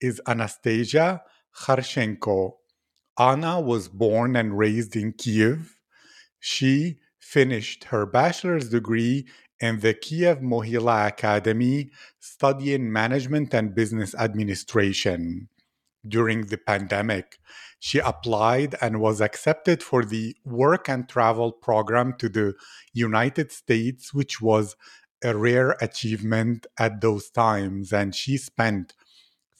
is Anastasiia Kharchenko. Anna was born and raised in Kiev. She finished her bachelor's degree in the Kiev Mohyla Academy, studying management and business administration. During the pandemic, she applied and was accepted for the work and travel program to the United States, which was a rare achievement at those times. And she spent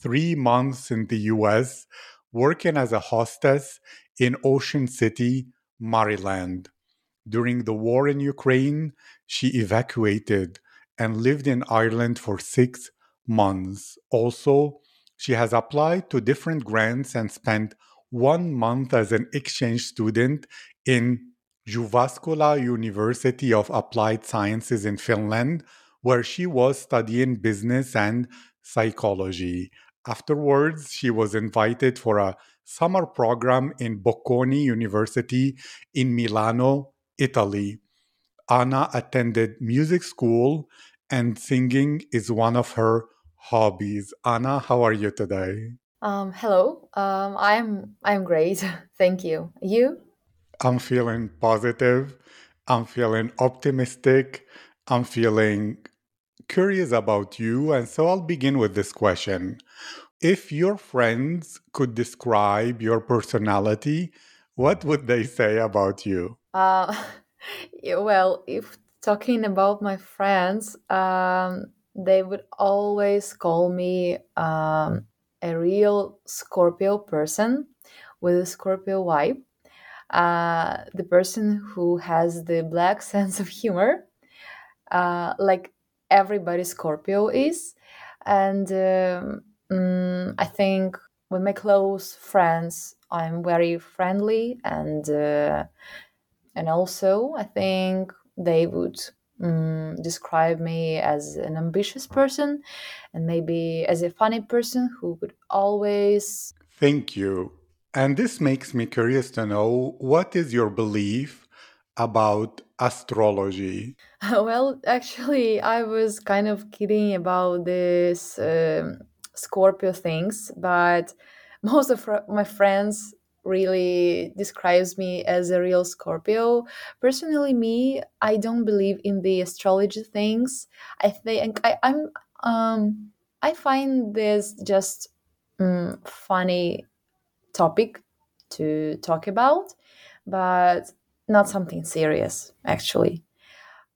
three months in the US working as a hostess in Ocean City, Maryland. During the war in Ukraine, she evacuated and lived in Ireland for six months. Also, she has applied to different grants and spent one month as an exchange student in Jyväskylä University of Applied Sciences in Finland, where she was studying business and psychology. Afterwards, she was invited for a summer program in Bocconi University in Milano, Italy. Anna attended music school, and singing is one of her hobbies. Anna, how are you today? Um, hello. Um, I'm I'm great. Thank you. You? I'm feeling positive. I'm feeling optimistic. I'm feeling curious about you. And so I'll begin with this question. If your friends could describe your personality, what would they say about you? Uh, well, if talking about my friends, um, they would always call me um, a real Scorpio person with a Scorpio vibe. Uh, the person who has the black sense of humor, uh, like everybody Scorpio is. And um, mm, I think with my close friends, I'm very friendly and uh, and also I think they would um, describe me as an ambitious person and maybe as a funny person who would always. Thank you. And this makes me curious to know what is your belief about astrology? well, actually, I was kind of kidding about this um, Scorpio things, but most of my friends really describes me as a real Scorpio. Personally, me, I don't believe in the astrology things. I think I, am um, I find this just um, funny topic to talk about, but not something serious actually.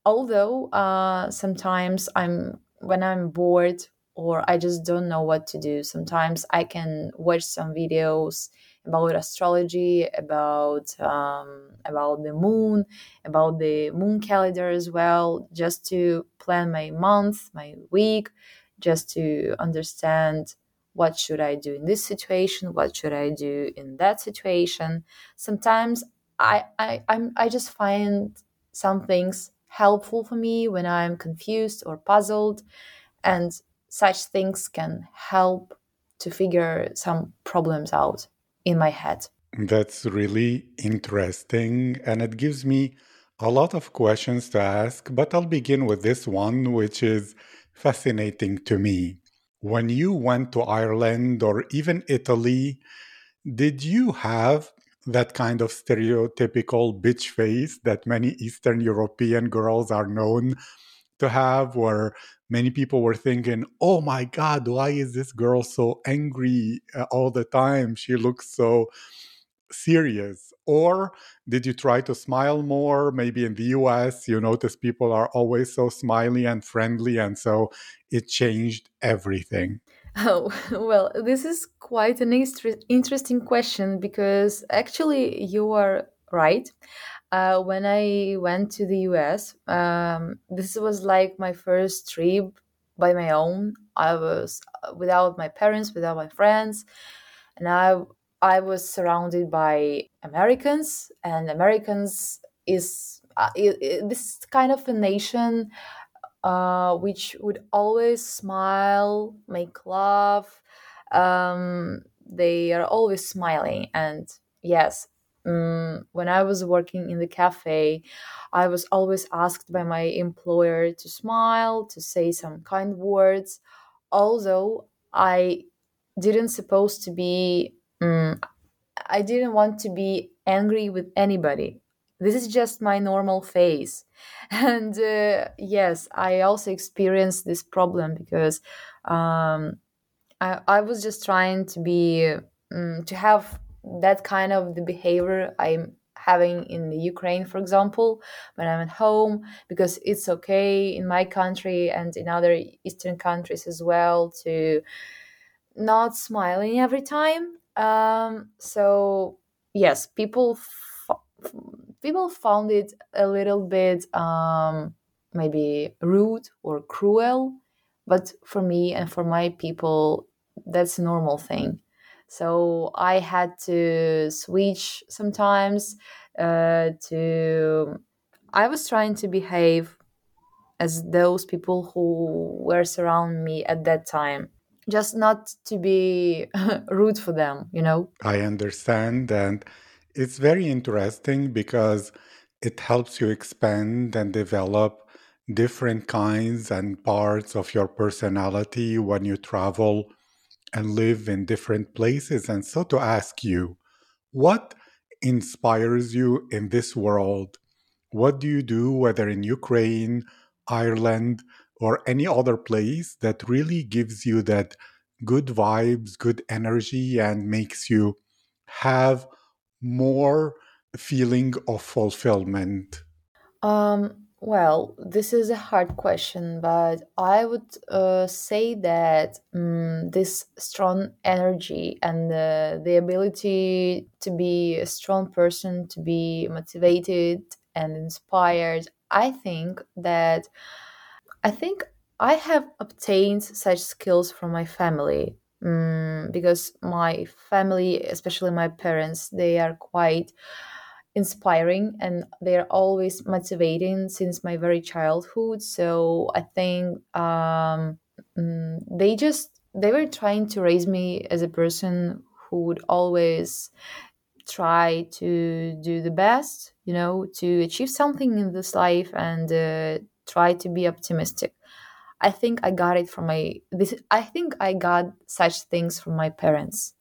Although uh, sometimes I'm when I'm bored or I just don't know what to do, sometimes I can watch some videos about astrology, about um, about the moon, about the moon calendar as well, just to plan my month, my week, just to understand what should I do in this situation, what should I do in that situation. Sometimes I I I'm, I just find some things helpful for me when I'm confused or puzzled, and such things can help to figure some problems out in my head. That's really interesting. And it gives me a lot of questions to ask, but I'll begin with this one, which is fascinating to me. When you went to Ireland or even Italy, did you have that kind of stereotypical bitch face that many Eastern European girls are known to have, where many people were thinking, oh my God, why is this girl so angry uh, all the time? She looks so serious. Or did you try to smile more? Maybe in the US, you notice people are always so smiley and friendly, and so it changed everything. Oh, well, this is quite an interesting question because actually you are right uh, when I went to the US, um, this was like my first trip by my own. I was uh, without my parents, without my friends, and I I was surrounded by Americans, and Americans is uh, it, it, this kind of a nation uh, which would always smile, make laugh. Um, they are always smiling, and yes, um, when I was working in the cafe, I was always asked by my employer to smile, to say some kind words, although I didn't supposed to be um, I didn't want to be angry with anybody. This is just my normal phase. And uh, yes, I also experienced this problem because um, I, I was just trying to be, um, to have that kind of the behavior I'm having in the Ukraine, for example, when I'm at home, because it's okay in my country and in other Eastern countries as well to not smiling every time. Um, so yes, people f- people found it a little bit um, maybe rude or cruel, but for me and for my people, that's a normal thing. So I had to switch sometimes uh, to. I was trying to behave as those people who were surrounding me at that time just not to be rude for them, you know? I understand. And it's very interesting because it helps you expand and develop different kinds and parts of your personality when you travel and live in different places. And so to ask you, what inspires you in this world? What do you do, whether in Ukraine, Ireland, or any other place that really gives you that good vibes, good energy, and makes you have more feeling of fulfillment? Um, well, this is a hard question, but I would uh, say that um, this strong energy and the, the ability to be a strong person, to be motivated and inspired, I think that I think I have obtained such skills from my family. Mm, because my family, especially my parents, they are quite inspiring and they're always motivating since my very childhood. So i think um, mm, they just they were trying to raise me as a person who would always try to do the best you know to achieve something in this life and uh, try to be optimistic i think i got it from my this i think i got such things from my parents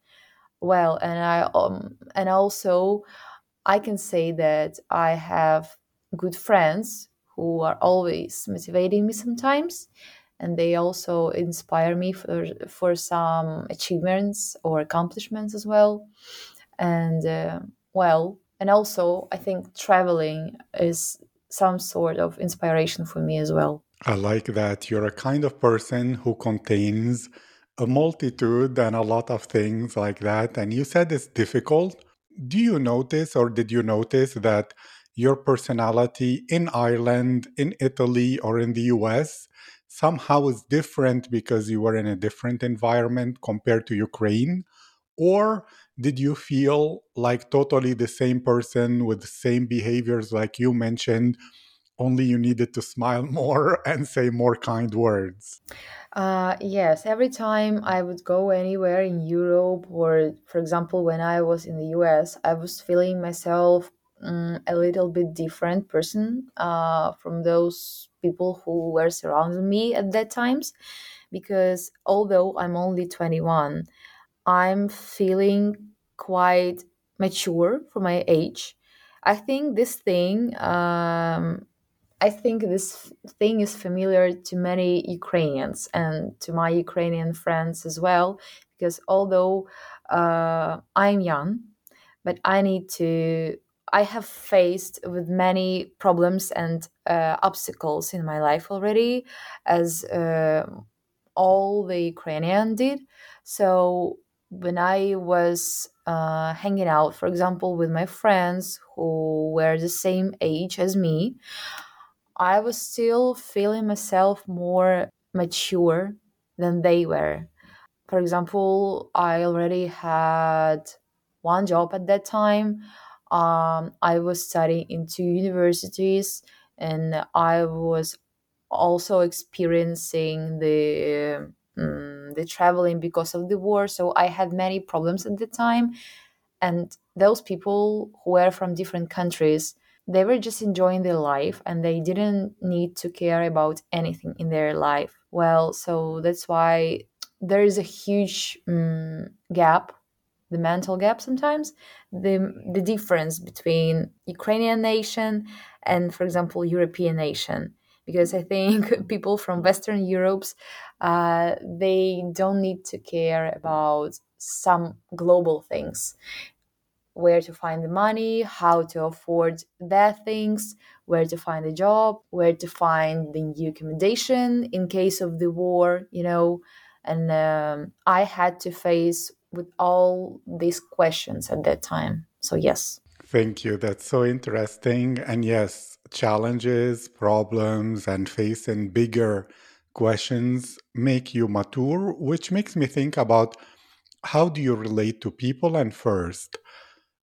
well and i um and also I can say that I have good friends who are always motivating me sometimes, and they also inspire me for for some achievements or accomplishments as well. And uh, well, and also I think traveling is some sort of inspiration for me as well. I like that you're a kind of person who contains a multitude and a lot of things like that. And you said it's difficult do you notice or did you notice that your personality in Ireland, in Italy, or in the US somehow is different because you were in a different environment compared to Ukraine? Or did you feel like totally the same person with the same behaviors like you mentioned, only you needed to smile more and say more kind words? Uh, yes, every time I would go anywhere in Europe, or for example, when I was in the US, I was feeling myself um, a little bit different person uh, from those people who were surrounding me at that times. Because although I'm only 21, I'm feeling quite mature for my age. I think this thing um, I think this thing is familiar to many Ukrainians and to my Ukrainian friends as well, because although uh, I'm young, but I need to, I have faced with many problems and uh, obstacles in my life already, as uh, all the Ukrainian did. So when I was uh, hanging out, for example, with my friends who were the same age as me, I was still feeling myself more mature than they were. for example, I already had one job at that time. Um, I was studying in two universities, and I was also experiencing the um, the traveling because of the war. So I had many problems at the time, and those people who were from different countries they were just enjoying their life and they didn't need to care about anything in their life. Well so that's why there is a huge um, gap the mental gap sometimes the the difference between ukrainian nation and for example european nation. Because i think people from western europe's uh, they don't need to care about some global things where to find the money, how to afford that things, where to find a job, where to find the new accommodation in case of the war, you know. And um, I had to face with all these questions at that time. So, yes. Thank you. That's so interesting. And yes, challenges, problems, and facing bigger questions make you mature, which makes me think about how do you relate to people? And first,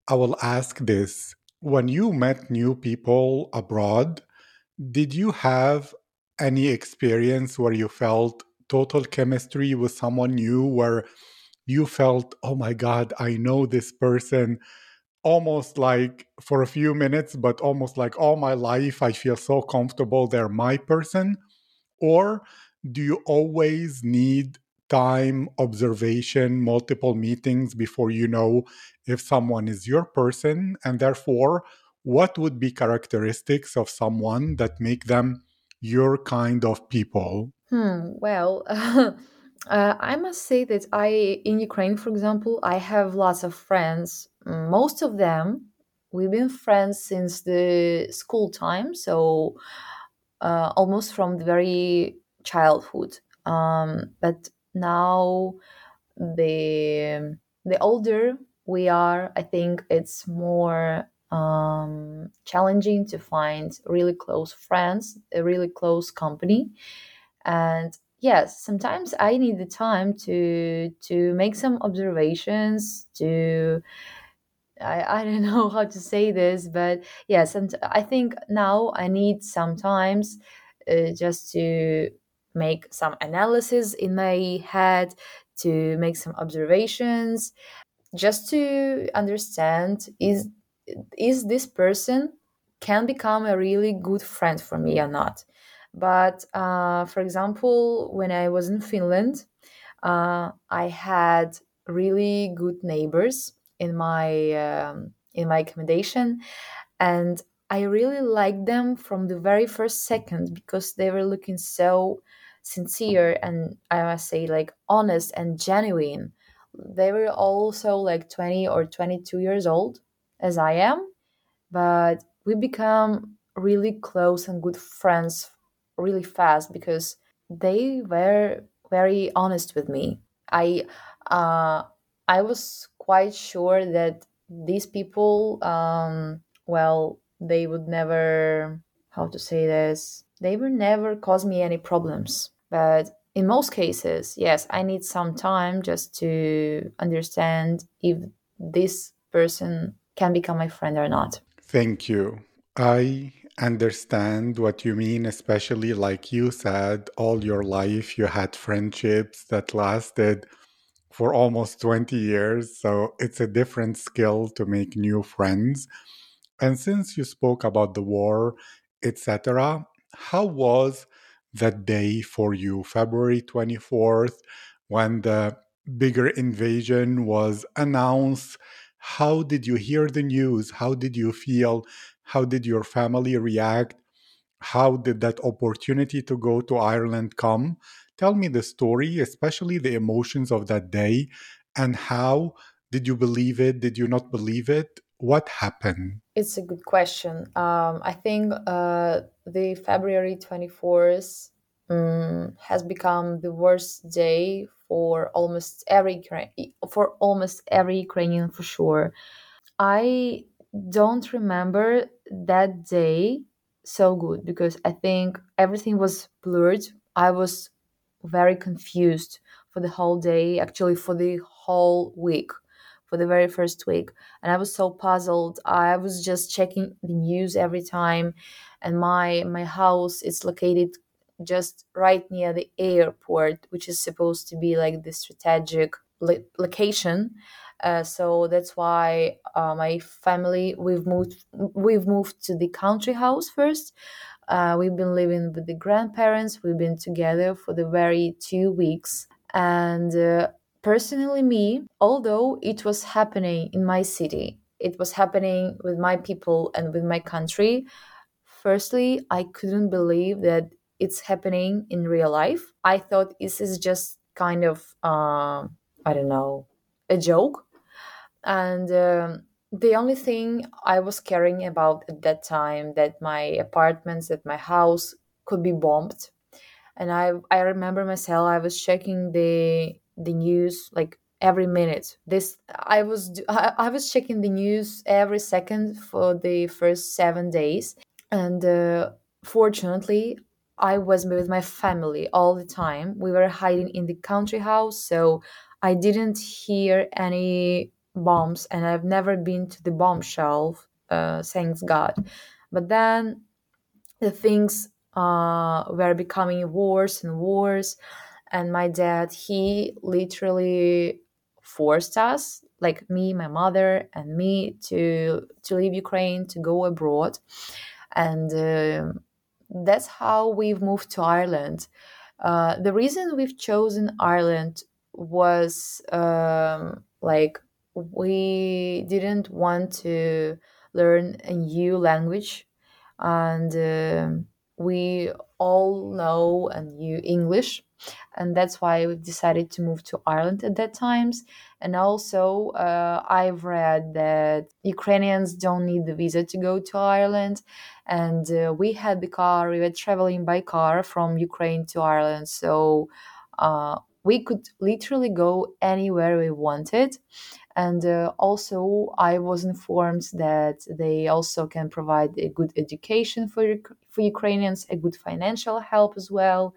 I will ask this. When you met new people abroad, did you have any experience where you felt total chemistry with someone new, where you felt, oh my God, I know this person almost like for a few minutes, but almost like all my life, I feel so comfortable they're my person? Or do you always need time, observation, multiple meetings before you know if someone is your person? And therefore, what would be characteristics of someone that make them your kind of people? Hmm, well, uh, I must say that I, in Ukraine, for example, I have lots of friends. Most of them, we've been friends since the school time, so uh, almost from the very childhood. Um, but now, the the older we are, I think it's more um, challenging to find really close friends, a really close company, and yes, sometimes I need the time to to make some observations to I, I don't know how to say this, but yes, and I think now I need sometimes uh, just to make some analysis in my head, to make some observations, just to understand is is this person can become a really good friend for me or not. But uh, for example, when I was in Finland, uh, I had really good neighbors in my um, in my accommodation, and I really liked them from the very first second because they were looking so sincere and I must say like honest and genuine. They were also like 20 or 22 years old as I am, but we become really close and good friends really fast because they were very honest with me. I uh, I was quite sure that these people, um, well, they would never, how to say this, they will never cause me any problems. But in most cases, yes, I need some time just to understand if this person can become my friend or not. Thank you. I understand what you mean, especially like you said, all your life you had friendships that lasted for almost 20 years. So it's a different skill to make new friends. And since you spoke about the war, etc., how was that day for you, February 24th, when the bigger invasion was announced? How did you hear the news? How did you feel? How did your family react? How did that opportunity to go to Ireland come? Tell me the story, especially the emotions of that day, and how did you believe it? Did you not believe it? What happened? It's a good question. Um, I think uh, the February 24th um, has become the worst day for almost every for almost every Ukrainian for sure. I don't remember that day so good because I think everything was blurred. I was very confused for the whole day, actually for the whole week, for the very first week. And I was so puzzled. I was just checking the news every time, and my my house is located just right near the airport, which is supposed to be like the strategic lo- location. Uh, so that's why uh, my family we've moved we've moved to the country house first. Uh, we've been living with the grandparents. We've been together for the very two weeks, and uh, personally, me, although it was happening in my city, it was happening with my people and with my country. Firstly, I couldn't believe that it's happening in real life. I thought this is just kind of, uh, I don't know, a joke. And um, the only thing I was caring about at that time that my apartments, that my house could be bombed. And I, I remember myself, I was checking the the news like every minute. This I was I, I was checking the news every second for the first seven days, and uh, fortunately i was with my family all the time. We were hiding in the country house so i didn't hear any bombs and i've never been to the bomb shelf uh, thanks god. But then the things uh, were becoming worse and worse and my dad he literally forced us like me my mother and me to to leave ukraine to go abroad and um that's how we've moved to Ireland. Uh, the reason we've chosen Ireland was um, like we didn't want to learn a new language, and um we all know and knew English, and that's why we decided to move to Ireland at that times. And also, uh, I've read that Ukrainians don't need the visa to go to Ireland, and uh, we had the car. We were traveling by car from Ukraine to Ireland, so uh, we could literally go anywhere we wanted. And uh, also, I was informed that they also can provide a good education for for Ukrainians, a good financial help as well,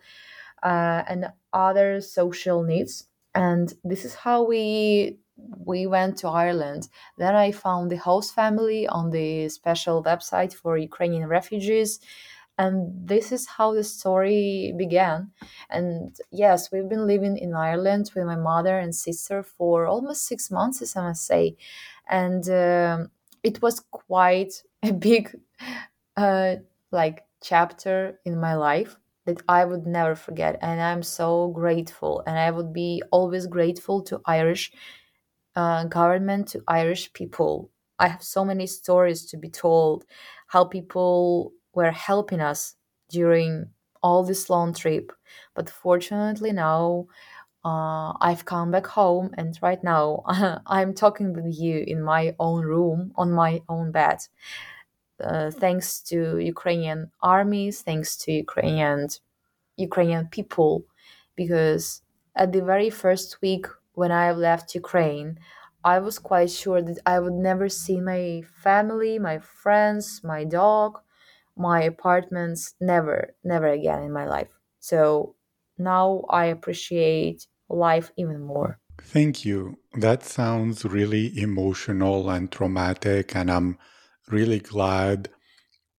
uh, and other social needs. And this is how we we went to Ireland. Then I found the host family on the special website for Ukrainian refugees. And this is how the story began. And yes, we've been living in Ireland with my mother and sister for almost six months, as I must say. And um, it was quite a big, uh, like, chapter in my life that I would never forget. And I'm so grateful. And I would be always grateful to Irish uh, government to Irish people. I have so many stories to be told how people were helping us during all this long trip. But fortunately, now uh, I've come back home, and right now I'm talking with you in my own room on my own bed. Uh, thanks to Ukrainian armies, thanks to Ukrainian Ukrainian people, because at the very first week when I left Ukraine, I was quite sure that I would never see my family, my friends, my dog, my apartments, never, never again in my life. So now I appreciate life even more. Thank you. That sounds really emotional and traumatic, and I'm really glad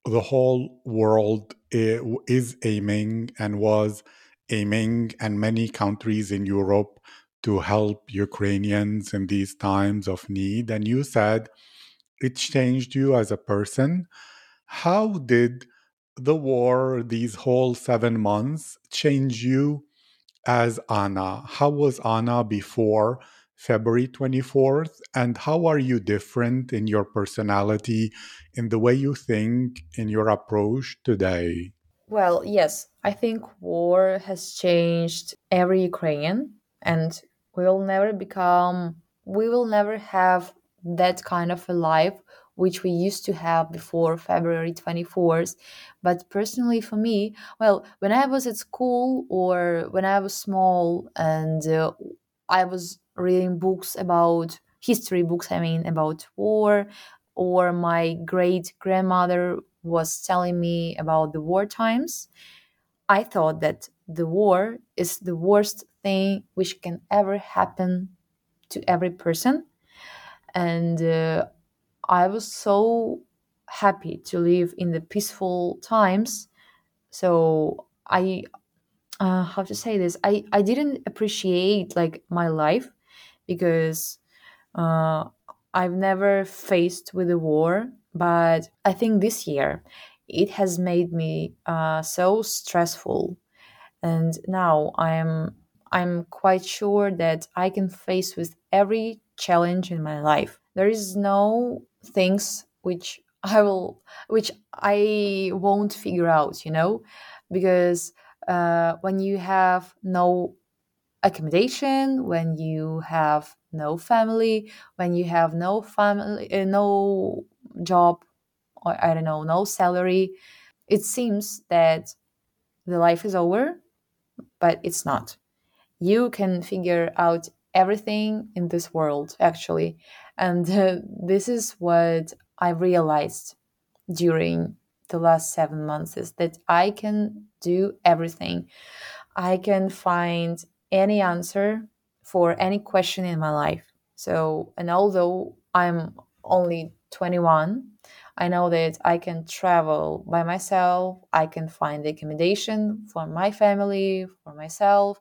the whole world is aiming and was aiming, and many countries in Europe to help Ukrainians in these times of need. And you said it changed you as a person. How did the war, these whole seven months, change you as Anna? How was Anna before February 24th? And how are you different in your personality, in the way you think, in your approach today? Well, yes, I think war has changed every Ukrainian, and we will never become, we will never have that kind of a life which we used to have before February 24th. But personally, for me, well, when I was at school or when I was small and uh, I was reading books about history books, I mean, about war, or my great grandmother was telling me about the war times, I thought that the war is the worst thing which can ever happen to every person. And uh, I was so happy to live in the peaceful times. So I, uh, to say this? I I didn't appreciate like my life because uh, I've never faced with a war, but I think this year it has made me uh, so stressful, and now I'm I'm quite sure that I can face with every challenge in my life. There is no things which I will which I won't figure out, you know, because uh, when you have no accommodation, when you have no family, when you have no family, uh, no job, or I don't know, no salary, it seems that the life is over, but it's not. You can figure out everything in this world, actually. And uh, this is what I realized during the last seven months is that I can do everything. I can find any answer for any question in my life. So, and although I'm only 21, I know that I can travel by myself. I can find accommodation for my family, for myself.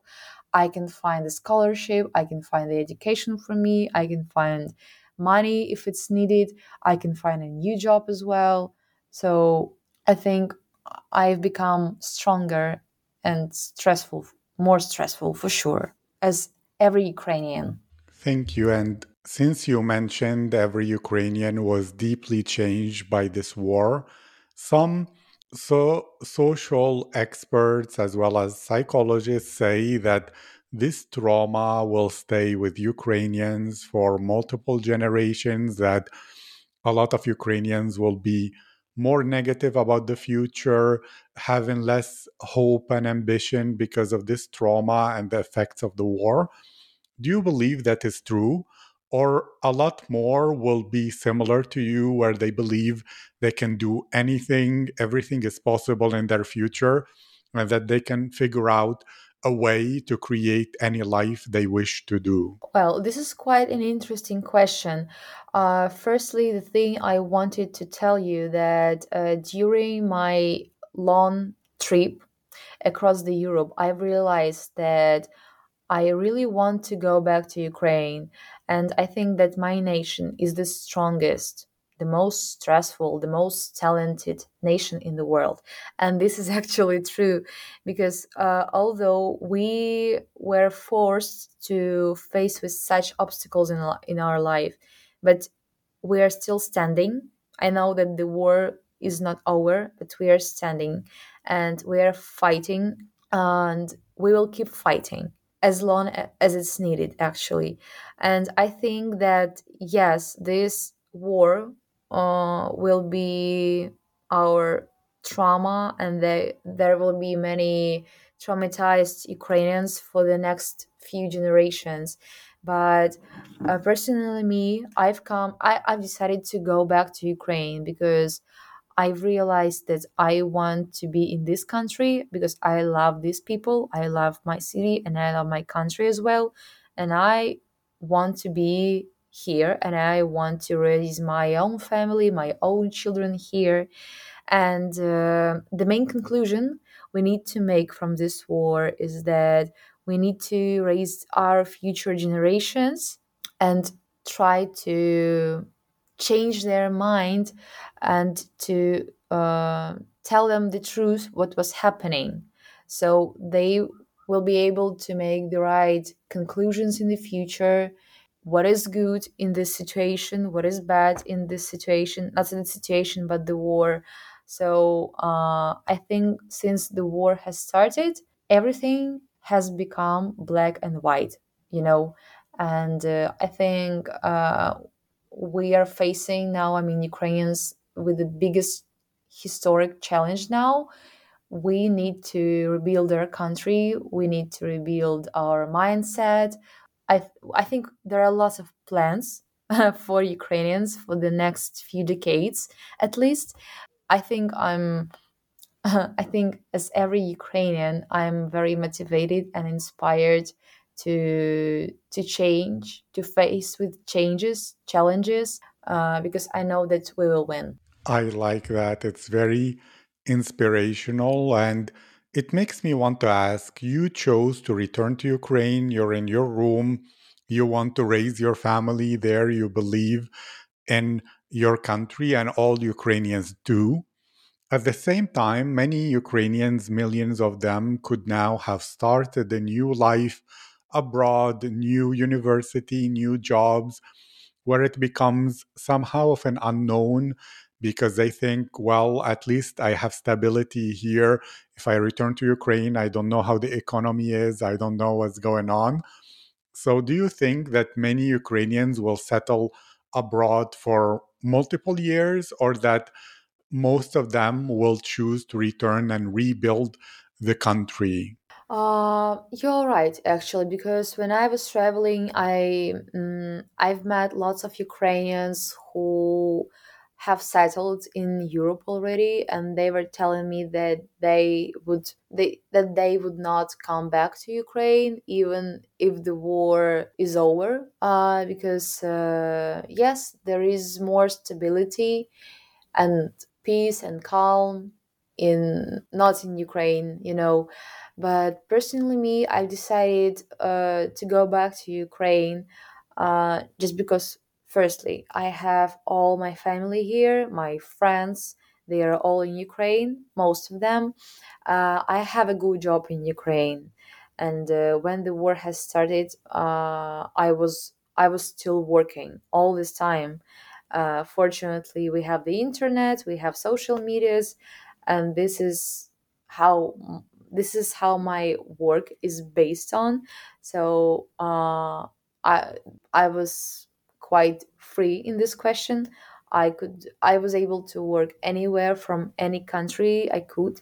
I can find a scholarship. I can find the education for me. I can find money if it's needed. I can find a new job as well. So I think I've become stronger and stressful, more stressful for sure, as every Ukrainian. Thank you. And since you mentioned every Ukrainian was deeply changed by this war, some so social experts as well as psychologists say that this trauma will stay with Ukrainians for multiple generations, that a lot of Ukrainians will be more negative about the future, having less hope and ambition because of this trauma and the effects of the war. Do you believe that is true? Or a lot more will be similar to you, where they believe they can do anything, everything is possible in their future, and that they can figure out a way to create any life they wish to do? Well, this is quite an interesting question. Uh, firstly, the thing I wanted to tell you that uh, during my long trip across the Europe, I realized that I really want to go back to Ukraine, and I think that my nation is the strongest, the most stressful, the most talented nation in the world. And this is actually true because uh, although we were forced to face with such obstacles in, in our life, but we are still standing. I know that the war is not over, but we are standing and we are fighting and we will keep fighting as long as it's needed actually. And i think that yes this war uh, will be our trauma and there there will be many traumatized ukrainians for the next few generations. But uh, personally me i've come I, i've decided to go back to ukraine because I've realized that I want to be in this country because I love these people, I love my city, and I love my country as well. And I want to be here and I want to raise my own family, my own children here. And uh, the main conclusion we need to make from this war is that we need to raise our future generations and try to change their mind and to uh, tell them the truth what was happening. So they will be able to make the right conclusions in the future. What is good in this situation what is bad in this situation not in the situation but the war. So uh, i think since the war has started everything has become black and white you know? And uh, i think uh, we are facing now i mean ukrainians with the biggest historic challenge now. We need to rebuild our country. We need to rebuild our mindset. I i think there are lots of plans for ukrainians for the next few decades at least. I think i'm I think as every Ukrainian, I'm very motivated and inspired to to change, to face with changes, challenges, uh, because I know that we will win. I like that. It's very inspirational and it makes me want to ask you chose to return to Ukraine, you're in your room, you want to raise your family there, you believe in your country, and all Ukrainians do. At the same time, many Ukrainians, millions of them, could now have started a new life abroad, new university, new jobs, where it becomes somehow of an unknown because they think, well, at least I have stability here. If I return to Ukraine, I don't know how the economy is, I don't know what's going on. So, do you think that many Ukrainians will settle abroad for multiple years, or that most of them will choose to return and rebuild the country? Uh, you're right, actually, because when I was traveling, I mm, I've met lots of Ukrainians who have settled in Europe already, and they were telling me that they would they that they would not come back to Ukraine even if the war is over. Uh, because uh, yes, there is more stability and peace and calm in not in Ukraine, you know. But personally, me, I decided uh, to go back to Ukraine uh, just because, firstly, I have all my family here, my friends, they are all in Ukraine, most of them. Uh, I have a good job in Ukraine, and uh, when the war has started, uh, I was I was still working all this time. Uh, fortunately, we have the internet, we have social medias, and this is how this is how my work is based on. So uh, I I was quite free in this question. I could I was able to work anywhere from any country I could,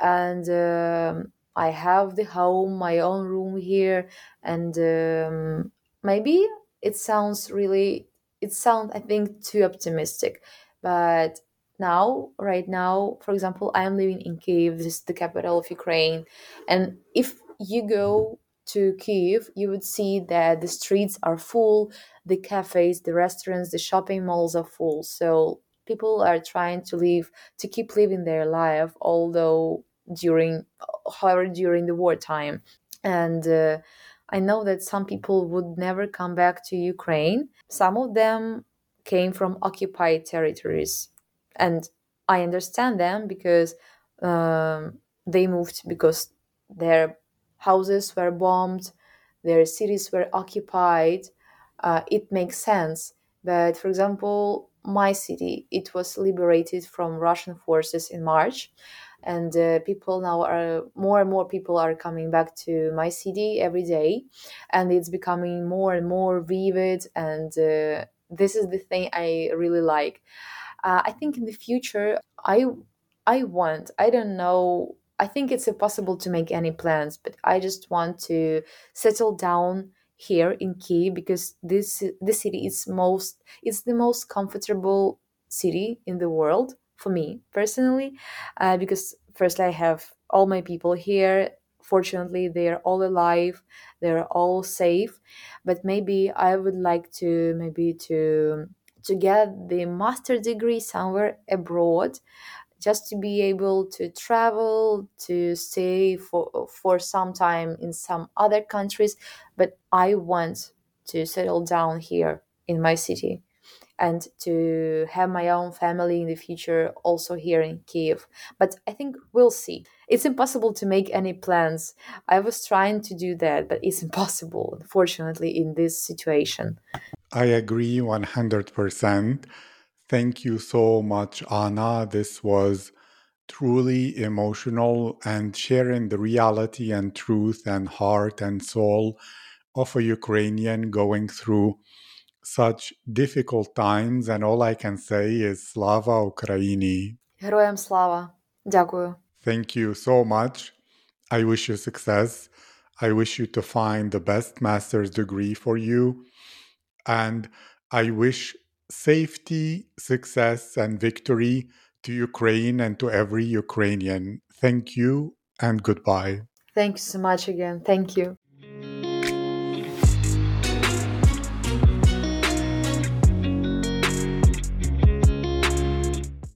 and um, I have the home, my own room here, and um, maybe it sounds really it sounds I think too optimistic, but now right now for example i am living in kiev this is the capital of ukraine and if you go to kiev you would see that the streets are full the cafes the restaurants the shopping malls are full. So people are trying to live to keep living their life although during however during the wartime and uh, i know that some people would never come back to ukraine. Some of them came from occupied territories and I understand them because um, they moved because their houses were bombed, their cities were occupied. Uh, it makes sense. But for example, my city, it was liberated from Russian forces in March, and uh, people now are more and more people are coming back to my city every day, and it's becoming more and more vivid. And uh, this is the thing I really like uh, I think in the future, I I want. I don't know. I think it's impossible to make any plans, but I just want to settle down here in Kiev because this this city is most it's the most comfortable city in the world for me personally, uh, because firstly I have all my people here. Fortunately, they are all alive. They're all safe, but maybe I would like to maybe to to get the master degree somewhere abroad just to be able to travel to stay for for some time in some other countries. But i want to settle down here in my city and to have my own family in the future also here in kiev but i think we'll see. It's impossible to make any plans. I was trying to do that but it's impossible unfortunately in this situation I agree 100%. Thank you so much, Anna. This was truly emotional and sharing the reality and truth and heart and soul of a Ukrainian going through such difficult times. And all I can say is Slava Ukraini. Героям слава. Дякую. Thank you so much. I wish you success. I wish you to find the best master's degree for you. and I wish safety, success, and victory to Ukraine and to every Ukrainian. Thank you and goodbye. Thank you so much again. Thank you.